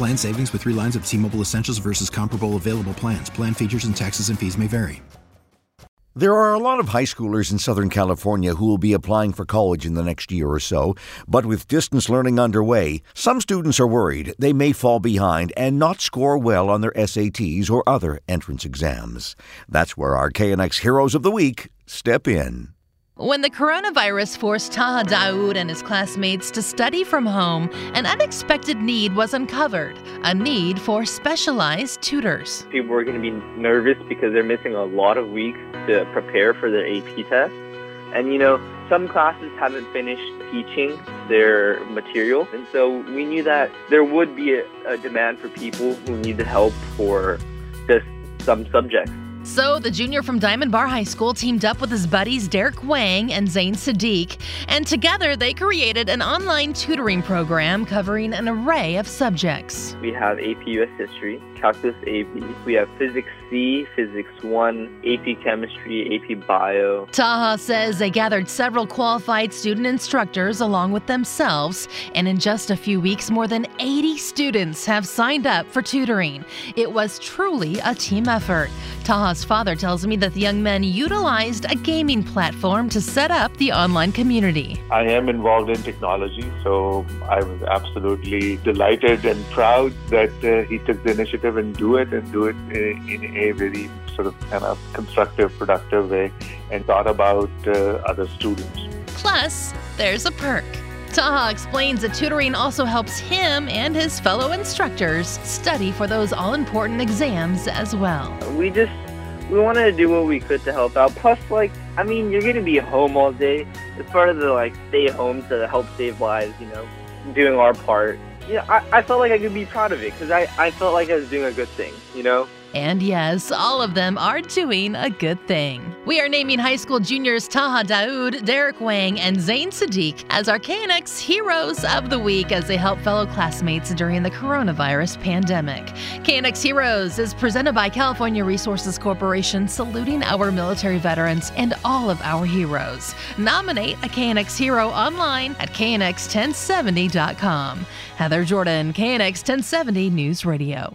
Plan savings with three lines of T Mobile Essentials versus comparable available plans. Plan features and taxes and fees may vary. There are a lot of high schoolers in Southern California who will be applying for college in the next year or so, but with distance learning underway, some students are worried they may fall behind and not score well on their SATs or other entrance exams. That's where our KNX Heroes of the Week step in. When the coronavirus forced Taha Daud and his classmates to study from home, an unexpected need was uncovered a need for specialized tutors. People were going to be nervous because they're missing a lot of weeks to prepare for their AP test. And you know, some classes haven't finished teaching their material. And so we knew that there would be a, a demand for people who needed help for just some subjects. So, the junior from Diamond Bar High School teamed up with his buddies Derek Wang and Zayn Siddique, and together they created an online tutoring program covering an array of subjects. We have AP US History, Calculus AB, we have Physics C, Physics 1, AP Chemistry, AP Bio. Taha says they gathered several qualified student instructors along with themselves, and in just a few weeks, more than 80 students have signed up for tutoring. It was truly a team effort. Taha's father tells me that the young men utilized a gaming platform to set up the online community. I am involved in technology, so I was absolutely delighted and proud that uh, he took the initiative and do it and do it in a very sort of kind of constructive, productive way and thought about uh, other students. Plus, there's a perk. Taha explains that tutoring also helps him and his fellow instructors study for those all important exams as well. We just we wanted to do what we could to help out. Plus, like, I mean, you're gonna be home all day. It's part of the like stay home to help save lives. You know, doing our part. Yeah, I, I felt like I could be proud of it because I, I felt like I was doing a good thing. You know. And yes, all of them are doing a good thing. We are naming high school juniors Taha Daud, Derek Wang, and Zayn Siddique as our KNX Heroes of the Week as they help fellow classmates during the coronavirus pandemic. KNX Heroes is presented by California Resources Corporation, saluting our military veterans and all of our heroes. Nominate a KNX hero online at knx1070.com. Heather Jordan, KNX 1070 News Radio.